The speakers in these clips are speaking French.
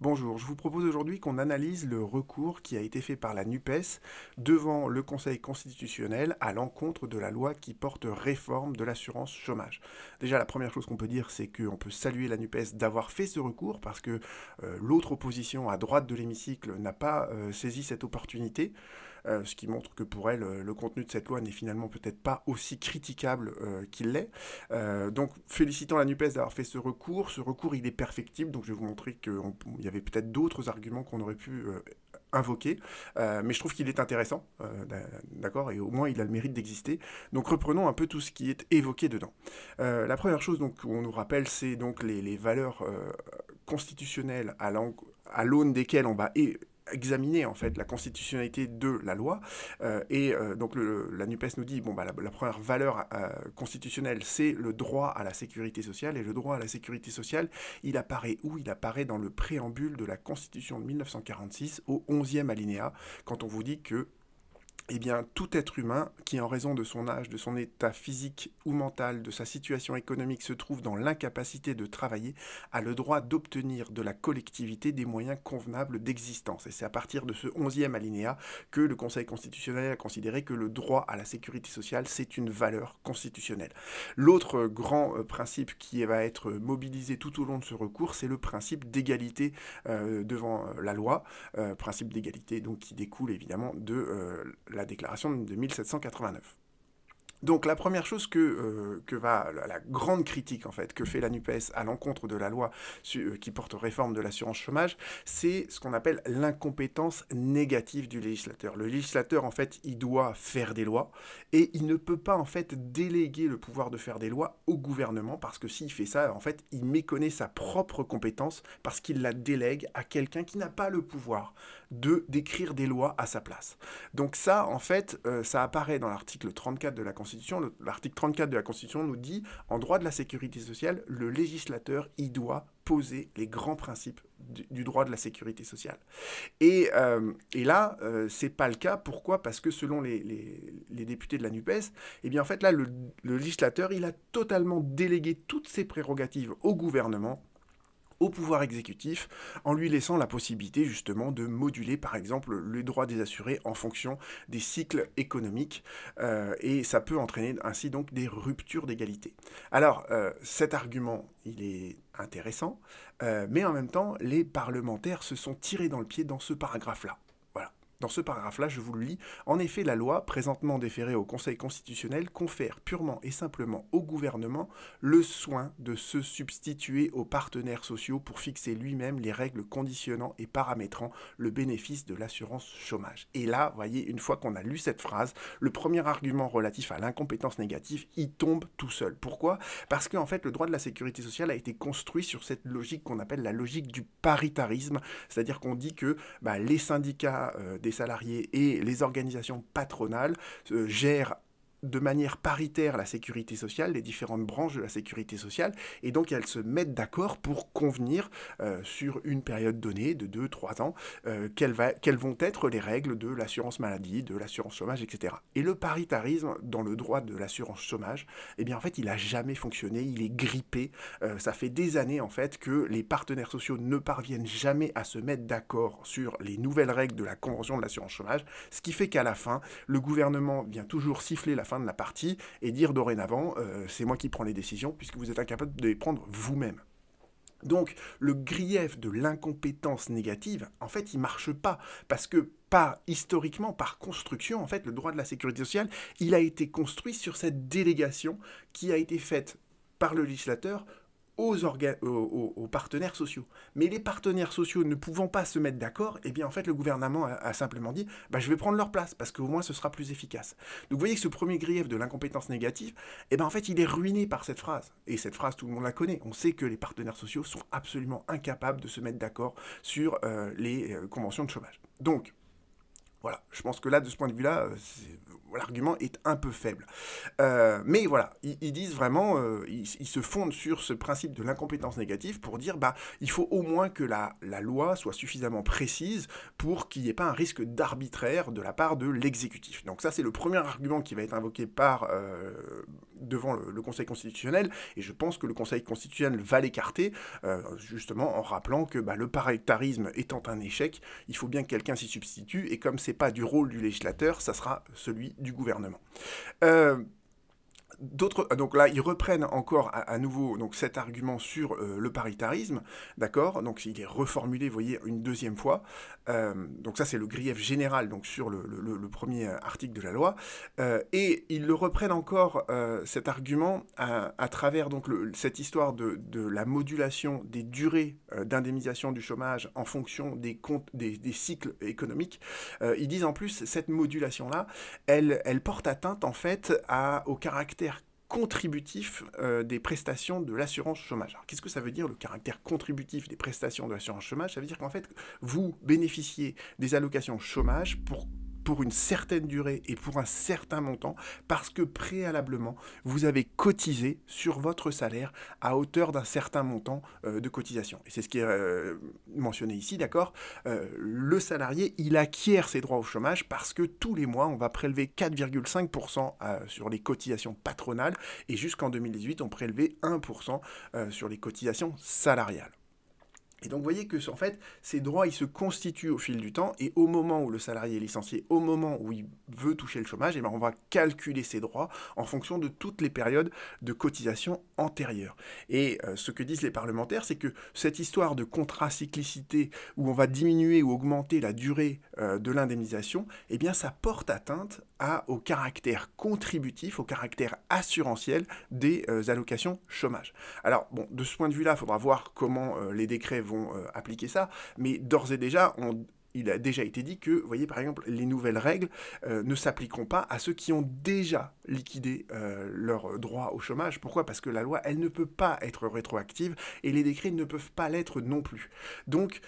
Bonjour, je vous propose aujourd'hui qu'on analyse le recours qui a été fait par la NUPES devant le Conseil constitutionnel à l'encontre de la loi qui porte réforme de l'assurance chômage. Déjà, la première chose qu'on peut dire, c'est qu'on peut saluer la NUPES d'avoir fait ce recours parce que euh, l'autre opposition à droite de l'hémicycle n'a pas euh, saisi cette opportunité. Euh, ce qui montre que pour elle, le contenu de cette loi n'est finalement peut-être pas aussi critiquable qu'il l'est. donc, félicitant la NUPES d'avoir fait ce recours. Ce recours, il est perfectible, donc je vais vous montrer qu'il y avait peut-être d'autres arguments qu'on aurait pu invoquer, mais je trouve qu'il est intéressant, d'accord, et au moins il a le mérite d'exister. Donc reprenons un peu tout ce qui est évoqué dedans. la première chose donc qu'on nous rappelle, c'est donc les, valeurs constitutionnelles à l'aune desquelles on va examiner en fait la constitutionnalité de la loi. Euh, et euh, donc la Nupes nous dit bon bah la, première valeur euh, constitutionnelle c'est le droit à la sécurité sociale. Et le droit à la sécurité sociale il apparaît où? Il apparaît dans le préambule de la Constitution de 1946 au 11e alinéa quand on vous dit que eh bien, tout être humain qui, en raison de son âge, de son état physique ou mental, de sa situation économique, se trouve dans l'incapacité de travailler, a le droit d'obtenir de la collectivité des moyens convenables d'existence. Et c'est à partir de ce onzième alinéa que le Conseil constitutionnel a considéré que le droit à la sécurité sociale, c'est une valeur constitutionnelle. L'autre grand euh, principe qui va être mobilisé tout au long de ce recours, c'est le principe d'égalité euh, devant euh, la loi, principe d'égalité donc qui découle évidemment de la déclaration de 1789. Donc la première chose que, euh, que va la, grande critique en fait que fait la Nupes à l'encontre de la loi euh, qui porte réforme de l'assurance chômage, c'est ce qu'on appelle l'incompétence négative du législateur. Le législateur en fait, il doit faire des lois et il ne peut pas en fait déléguer le pouvoir de faire des lois au gouvernement parce que s'il fait ça, en fait, il méconnaît sa propre compétence parce qu'il la délègue à quelqu'un qui n'a pas le pouvoir de d'écrire des lois à sa place. Donc ça, en fait, euh, ça apparaît dans l'article 34 de la Constitution. L'article 34 de la Constitution nous dit, en droit de la sécurité sociale, le législateur y doit poser les grands principes du, droit de la sécurité sociale. Et, euh, et là, euh, c'est pas le cas. Pourquoi? Parce que selon les, députés de la NUPES, eh le, législateur, a totalement délégué toutes ses prérogatives au gouvernement au pouvoir exécutif en lui laissant la possibilité justement de moduler par exemple les droits des assurés en fonction des cycles économiques euh, et ça peut entraîner ainsi donc des ruptures d'égalité. Alors euh, cet argument il est intéressant euh, mais en même temps les parlementaires se sont tirés dans le pied dans ce paragraphe là. Dans ce paragraphe-là, je vous le lis. En effet, la loi, présentement déférée au Conseil constitutionnel, confère purement et simplement au gouvernement le soin de se substituer aux partenaires sociaux pour fixer lui-même les règles conditionnant et paramétrant le bénéfice de l'assurance chômage. Et là, voyez, une fois qu'on a lu cette phrase, le premier argument relatif à l'incompétence négative, il tombe tout seul. Pourquoi? Parce qu'en fait, le droit de la sécurité sociale a été construit sur cette logique qu'on appelle la logique du paritarisme, c'est-à-dire qu'on dit que bah, les syndicats euh, salariés et les organisations patronales euh, gèrent de manière paritaire la sécurité sociale, les différentes branches de la sécurité sociale, et donc elles se mettent d'accord pour convenir euh, sur une période donnée de 2-3 ans euh, quelles, vont être les règles de l'assurance maladie, de l'assurance chômage, etc. Et le paritarisme dans le droit de l'assurance chômage, eh bien en fait il n'a jamais fonctionné, il est grippé, euh, ça fait des années en fait que les partenaires sociaux ne parviennent jamais à se mettre d'accord sur les nouvelles règles de la convention de l'assurance chômage, ce qui fait qu'à la fin, le gouvernement vient toujours siffler la fin de la partie et dire dorénavant, euh, c'est moi qui prends les décisions puisque vous êtes incapable de les prendre vous-même. Donc le grief de l'incompétence négative, en fait, il marche pas parce que pas historiquement, par construction, en fait, le droit de la sécurité sociale, il a été construit sur cette délégation qui a été faite par le législateur aux, partenaires sociaux. Mais les partenaires sociaux ne pouvant pas se mettre d'accord, eh bien en fait le gouvernement a, simplement dit bah, je vais prendre leur place parce qu'au moins ce sera plus efficace. Donc vous voyez que ce premier grief de l'incompétence négative, eh bien en fait il est ruiné par cette phrase. Et cette phrase tout le monde la connaît. On sait que les partenaires sociaux sont absolument incapables de se mettre d'accord sur euh, les euh, conventions de chômage. Donc voilà, je pense que là, de ce point de vue-là, euh, l'argument est un peu faible. Euh, mais voilà, ils, disent vraiment, euh, ils, se fondent sur ce principe de l'incompétence négative pour dire, bah, il faut au moins que la, la loi soit suffisamment précise pour qu'il n'y ait pas un risque d'arbitraire de la part de l'exécutif. Donc ça, c'est le premier argument qui va être invoqué par devant le, Conseil constitutionnel, et je pense que le Conseil constitutionnel va l'écarter, euh, justement en rappelant que bah, le paritarisme étant un échec, il faut bien que quelqu'un s'y substitue, et comme c'est pas du rôle du législateur, ça sera celui du gouvernement. Euh, D'autres, euh, donc là, ils reprennent encore à, nouveau donc cet argument sur euh, le paritarisme, d'accord? Donc il est reformulé, vous voyez, une deuxième fois. Euh, donc ça, c'est le grief général, donc sur le, premier article de la loi. et ils le reprennent encore cet argument à, travers donc cette histoire de, la modulation des durées d'indemnisation du chômage en fonction des, des, cycles économiques. ils disent en plus cette modulation là, elle, elle porte atteinte en fait à, au caractère contributif euh, des prestations de l'assurance chômage. Alors qu'est-ce que ça veut dire le caractère contributif des prestations de l'assurance chômage? Ça veut dire qu'en fait, vous bénéficiez des allocations chômage pour pour une certaine durée et pour un certain montant parce que préalablement, vous avez cotisé sur votre salaire à hauteur d'un certain montant euh, de cotisation. Et c'est ce qui est euh, mentionné ici, d'accord? Euh, Le salarié, il acquiert ses droits au chômage parce que tous les mois, on va prélever 4,5% sur les cotisations patronales et jusqu'en 2018, on prélevait 1% sur les cotisations salariales. Et donc vous voyez que en fait, ces droits, se constituent au fil du temps, et au moment où le salarié est licencié, au moment où il veut toucher le chômage, et eh bien on va calculer ces droits en fonction de toutes les périodes de cotisation antérieures. Et euh, ce que disent les parlementaires, c'est que cette histoire de contracyclicité, où on va diminuer ou augmenter la durée euh, de l'indemnisation, eh ça porte atteinte au caractère contributif, au caractère assurantiel des euh, allocations chômage. Alors bon, de ce point de vue-là, il faudra voir comment les décrets vont euh, appliquer ça, mais d'ores et déjà, il a déjà été dit que, vous voyez, par exemple, les nouvelles règles euh, ne s'appliqueront pas à ceux qui ont déjà liquidé euh, leur droit au chômage. Pourquoi? Parce que la loi, elle ne peut pas être rétroactive et les décrets ne peuvent pas l'être non plus. Donc,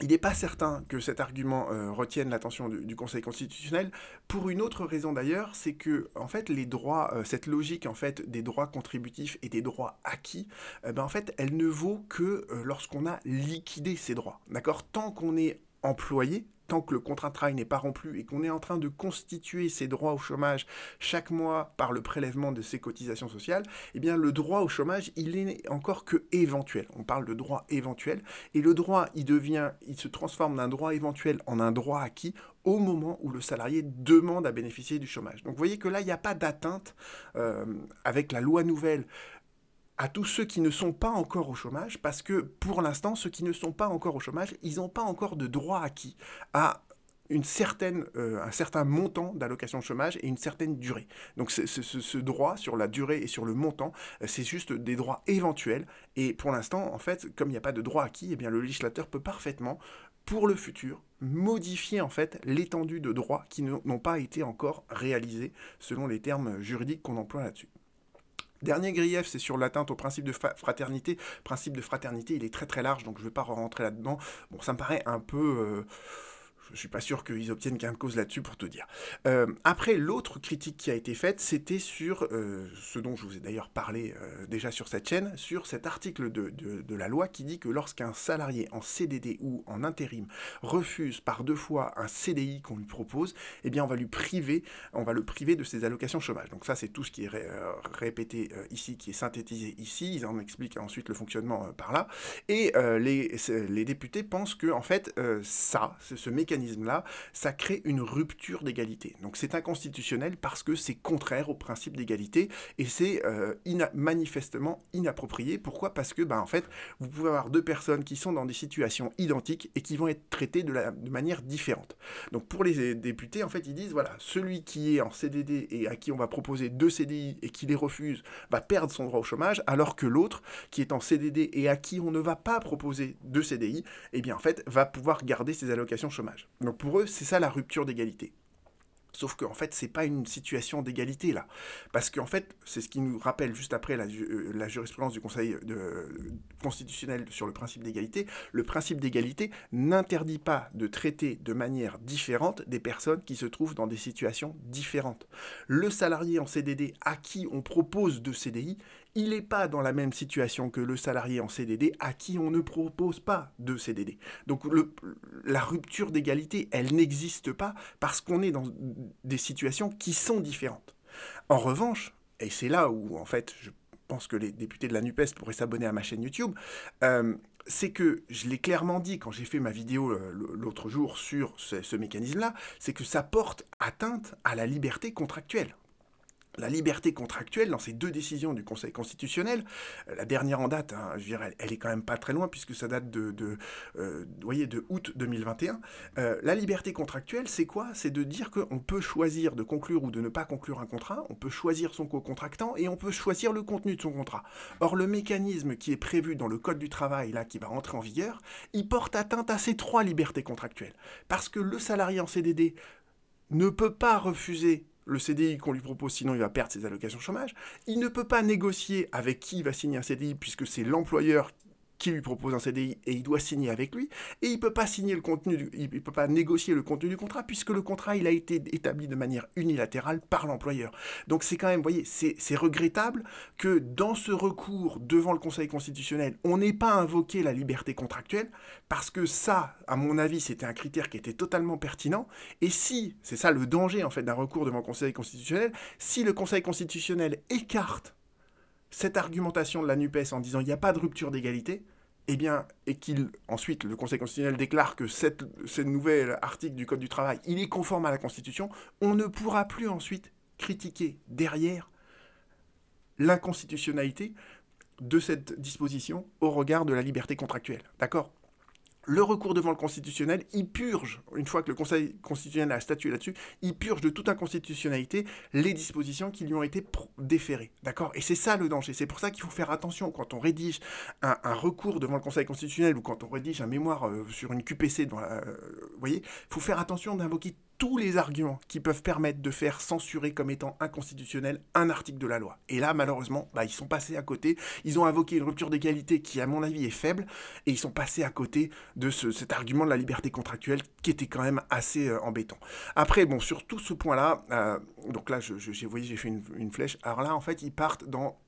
il n'est pas certain que cet argument euh, retienne l'attention du, Conseil constitutionnel, pour une autre raison d'ailleurs, c'est que en fait les droits, euh, cette logique en fait des droits contributifs et des droits acquis, euh, ben, en fait elle ne vaut que lorsqu'on a liquidé ces droits, d'accord? Tant qu'on est employé, tant que le contrat de travail n'est pas rempli et qu'on est en train de constituer ses droits au chômage chaque mois par le prélèvement de ses cotisations sociales, eh bien le droit au chômage, il encore que éventuel. On parle de droit éventuel et le droit, il devient, il se transforme d'un droit éventuel en un droit acquis au moment où le salarié demande à bénéficier du chômage. Donc vous voyez que là, il n'y a pas d'atteinte euh, avec la loi nouvelle à tous ceux qui ne sont pas encore au chômage, parce que pour l'instant, ceux qui ne sont pas encore au chômage, ils n'ont pas encore de droit acquis à une certaine, euh, un certain montant d'allocation de chômage et une certaine durée. Donc ce, droit sur la durée et sur le montant, euh, c'est juste des droits éventuels. Et pour l'instant, en fait, comme il n'y a pas de droit acquis, eh le législateur peut parfaitement, pour le futur, modifier en fait l'étendue de droits qui n'ont pas été encore réalisés selon les termes juridiques qu'on emploie là-dessus. Dernier grief, c'est sur l'atteinte au principe de fraternité. Principe de fraternité, il est très très large, donc je ne vais pas rentrer là-dedans. Bon, ça me paraît un peu... Euh, je suis pas sûr qu'ils obtiennent gain de cause là-dessus pour te dire. Euh, après, l'autre critique qui a été faite, c'était sur euh, ce dont je vous ai d'ailleurs parlé euh, déjà sur cette chaîne, sur cet article de, de, la loi qui dit que lorsqu'un salarié en CDD ou en intérim refuse par deux fois un CDI qu'on lui propose, eh bien on va lui priver, on va le priver de ses allocations chômage. Donc ça c'est tout ce qui est répété ici, qui est synthétisé ici. Ils en expliquent ensuite le fonctionnement par là. Et les, les députés pensent que en fait ça, ce mécanisme là ça crée une rupture d'égalité. Donc c'est inconstitutionnel parce que c'est contraire au principe d'égalité et c'est euh, manifestement inapproprié. Pourquoi? Parce que, ben, en fait, vous pouvez avoir deux personnes qui sont dans des situations identiques et qui vont être traitées de, la, de manière différente. Donc pour les députés, en fait, ils disent, voilà, celui qui est en CDD et à qui on va proposer deux CDI et qui les refuse va perdre son droit au chômage, alors que l'autre, qui est en CDD et à qui on ne va pas proposer deux CDI, eh bien, en fait, va pouvoir garder ses allocations chômage. Donc pour eux, c'est ça la rupture d'égalité. Sauf qu'en fait, c'est pas une situation d'égalité là. Parce qu'en fait, c'est ce qui nous rappelle juste après la, euh, jurisprudence du Conseil constitutionnel sur le principe d'égalité. Le principe d'égalité n'interdit pas de traiter de manière différente des personnes qui se trouvent dans des situations différentes. Le salarié en CDD à qui on propose de CDI, il n'est pas dans la même situation que le salarié en CDD à qui on ne propose pas de CDD. Donc la rupture d'égalité, elle n'existe pas parce qu'on est dans des situations qui sont différentes. En revanche, et c'est là où, en fait, je pense que les députés de la NUPES pourraient s'abonner à ma chaîne YouTube, euh, c'est que je l'ai clairement dit quand j'ai fait ma vidéo euh, l'autre jour sur ce mécanisme-là, c'est que ça porte atteinte à la liberté contractuelle la liberté contractuelle dans ces deux décisions du Conseil constitutionnel. Euh, la dernière en date, hein, je dirais, elle, est quand même pas très loin puisque ça date de, de, euh, de août 2021. Euh, la liberté contractuelle, c'est quoi? C'est de dire qu'on peut choisir de conclure ou de ne pas conclure un contrat, on peut choisir son co-contractant et on peut choisir le contenu de son contrat. Or, le mécanisme qui est prévu dans le Code du travail, là, qui va rentrer en vigueur, il porte atteinte à ces trois libertés contractuelles. Parce que le salarié en CDD ne peut pas refuser le CDI qu'on lui propose, sinon il va perdre ses allocations chômage. Il ne peut pas négocier avec qui il va signer un CDI puisque c'est l'employeur qui lui propose un CDI et il doit signer avec lui, et il peut pas signer le contenu, il peut pas négocier le contenu du contrat puisque le contrat il a été établi de manière unilatérale par l'employeur. Donc c'est quand même, vous voyez, c'est regrettable que dans ce recours devant le Conseil constitutionnel, on n'ait pas invoqué la liberté contractuelle parce que ça, à mon avis, c'était un critère qui était totalement pertinent. Et si, c'est ça le danger en fait d'un recours devant le Conseil constitutionnel, si le Conseil constitutionnel écarte cette argumentation de la NUPES en disant il n'y a pas de rupture d'égalité, eh bien, et qu'il ensuite le Conseil constitutionnel déclare que cette, ce nouvel article du Code du travail, il est conforme à la Constitution, on ne pourra plus ensuite critiquer derrière l'inconstitutionnalité de cette disposition au regard de la liberté contractuelle. D'accord? Le recours devant le constitutionnel, il purge, une fois que le Conseil constitutionnel a statué là-dessus, il purge de toute inconstitutionnalité les dispositions qui lui ont été déférées. D'accord? Et c'est ça le danger. C'est pour ça qu'il faut faire attention quand on rédige un, recours devant le Conseil constitutionnel ou quand on rédige un mémoire euh, sur une QPC. Euh, voyez? Il faut faire attention d'invoquer tous les arguments qui peuvent permettre de faire censurer comme étant inconstitutionnel un article de la loi. Et là, malheureusement, bah, ils sont passés à côté. Ils ont invoqué une rupture d'égalité qui, à mon avis, est faible, et ils sont passés à côté de cet argument de la liberté contractuelle qui était quand même assez euh, embêtant. Après, bon, sur tout ce point-là, euh, donc là, je, j'ai, voyez, j'ai fait une flèche. Alors là, en fait, ils partent dans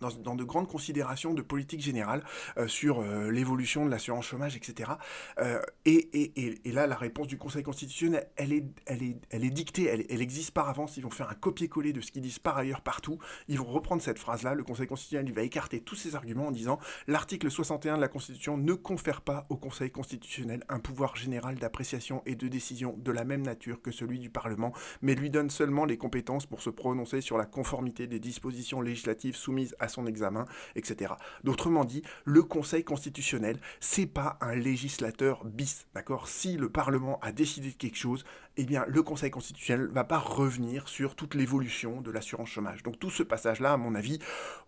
dans, de grandes considérations de politique générale euh, sur euh, l'évolution de l'assurance chômage, etc. Euh, et, et, là, la réponse du Conseil constitutionnel, elle est, elle est, elle est dictée, elle, elle existe par avance. Ils vont faire un copier-coller de ce qu'ils disent par ailleurs partout. Ils vont reprendre cette phrase-là. Le Conseil constitutionnel il va écarter tous ces arguments en disant l'article 61 de la Constitution ne confère pas au Conseil constitutionnel un pouvoir général d'appréciation et de décision de la même nature que celui du Parlement, mais lui donne seulement les compétences pour se prononcer sur la conformité des dispositions législatives soumises à son examen, etc. D'autrement dit, le Conseil constitutionnel, c'est pas un législateur bis, d'accord? Si le Parlement a décidé de quelque chose, eh bien, le Conseil constitutionnel va pas revenir sur toute l'évolution de l'assurance chômage. Donc tout ce passage-là, à mon avis,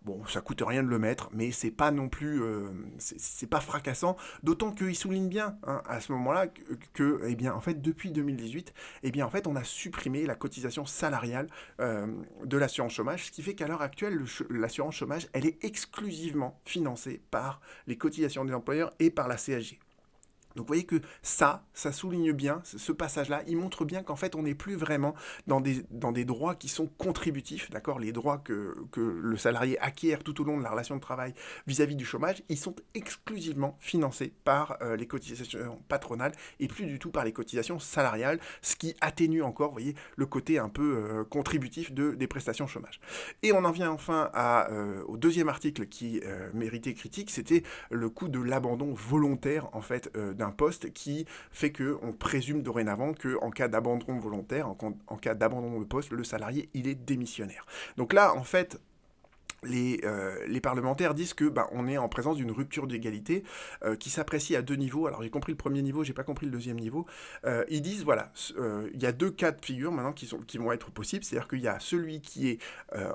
bon, ça coûte rien de le mettre, mais c'est pas non plus, euh, c'est pas fracassant. D'autant qu'il souligne bien hein, à ce moment-là que, eh bien, en fait, depuis 2018, eh bien, en fait, on a supprimé la cotisation salariale euh, de l'assurance chômage, ce qui fait qu'à l'heure actuelle, l'assurance chômage, elle est exclusivement financée par les cotisations des employeurs et par la CSG. Donc vous voyez que ça, ça souligne bien ce passage-là. Il montre bien qu'en fait, on n'est plus vraiment dans des, dans des droits qui sont contributifs, d'accord? Les droits que, que, le salarié acquiert tout au long de la relation de travail vis-à-vis du chômage, ils sont exclusivement financés par euh, les cotisations patronales et plus du tout par les cotisations salariales, ce qui atténue encore, vous voyez, le côté un peu euh, contributif de, des prestations chômage. Et on en vient enfin euh, au deuxième article qui méritait critique, c'était le coût de l'abandon volontaire, en fait, d'un poste qui fait que on présume dorénavant que en cas d'abandon volontaire, en, cas d'abandon de poste, le salarié il est démissionnaire. Donc là, en fait, les, euh, les, parlementaires disent que bah, on est en présence d'une rupture d'égalité euh, qui s'apprécie à deux niveaux. Alors j'ai compris le premier niveau, j'ai pas compris le deuxième niveau. Euh, ils disent voilà, il y a deux cas de figure maintenant qui, sont, qui vont être possibles. C'est-à-dire qu'il y a celui qui est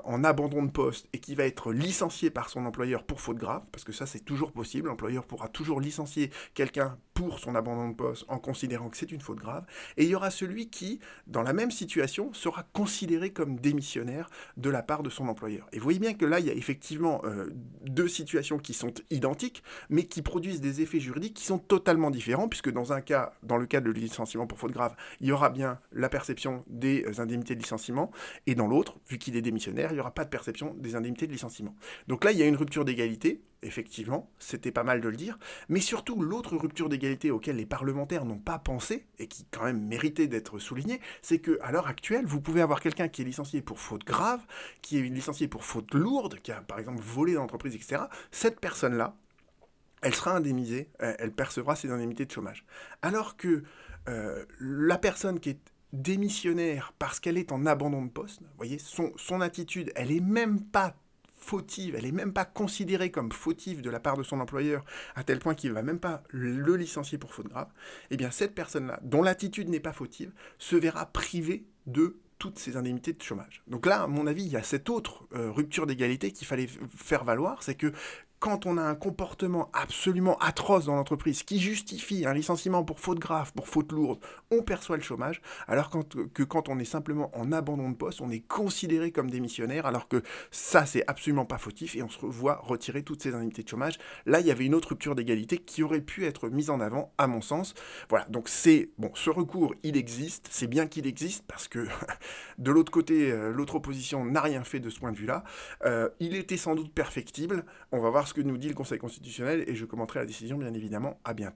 en abandon de poste et qui va être licencié par son employeur pour faute grave, parce que ça c'est toujours possible. L'employeur pourra toujours licencier quelqu'un pour son abandon de poste en considérant que c'est une faute grave. Et il y aura celui qui, dans la même situation, sera considéré comme démissionnaire de la part de son employeur. Et vous voyez bien que là il y a effectivement euh, deux situations qui sont identiques, mais qui produisent des effets juridiques qui sont totalement différents, puisque dans un cas, dans le cas de licenciement pour faute grave, il y aura bien la perception des indemnités de licenciement, et dans l'autre, vu qu'il est démissionnaire, il n'y aura pas de perception des indemnités de licenciement. Donc là, il y a une rupture d'égalité, effectivement, c'était pas mal de le dire, mais surtout l'autre rupture d'égalité auquel les parlementaires n'ont pas pensé, et qui quand même méritait d'être soulignée, c'est que à l'heure actuelle, vous pouvez avoir quelqu'un qui est licencié pour faute grave, qui est licencié pour faute lourde, qui a par exemple volé dans l'entreprise, etc. Cette personne-là, elle sera indemnisée, elle percevra ses indemnités de chômage. Alors que euh, la personne qui est démissionnaire parce qu'elle est en abandon de poste, vous voyez, son, son attitude, elle est même pas fautive, elle est même pas considérée comme fautive de la part de son employeur, à tel point qu'il va même pas le licencier pour faute grave, eh bien cette personne-là, dont l'attitude n'est pas fautive, se verra privée de toutes ses indemnités de chômage. Donc là, à mon avis, il y a cette autre euh, rupture d'égalité qu'il fallait faire valoir, c'est que quand on a un comportement absolument atroce dans l'entreprise qui justifie un licenciement pour faute grave, pour faute lourde, on perçoit le chômage, alors que quand on est simplement en abandon de poste, on est considéré comme démissionnaire, alors que ça, c'est absolument pas fautif, et on se voit retirer toutes ces indemnités de chômage. Là, il y avait une autre rupture d'égalité qui aurait pu être mise en avant, à mon sens. Voilà, donc c'est, bon, ce recours, il existe, c'est bien qu'il existe, parce que de l'autre côté, euh, l'autre opposition n'a rien fait de ce point de vue-là. Euh, il était sans doute perfectible, on va voir ce que nous dit le Conseil constitutionnel et je commenterai la décision bien évidemment. À bientôt.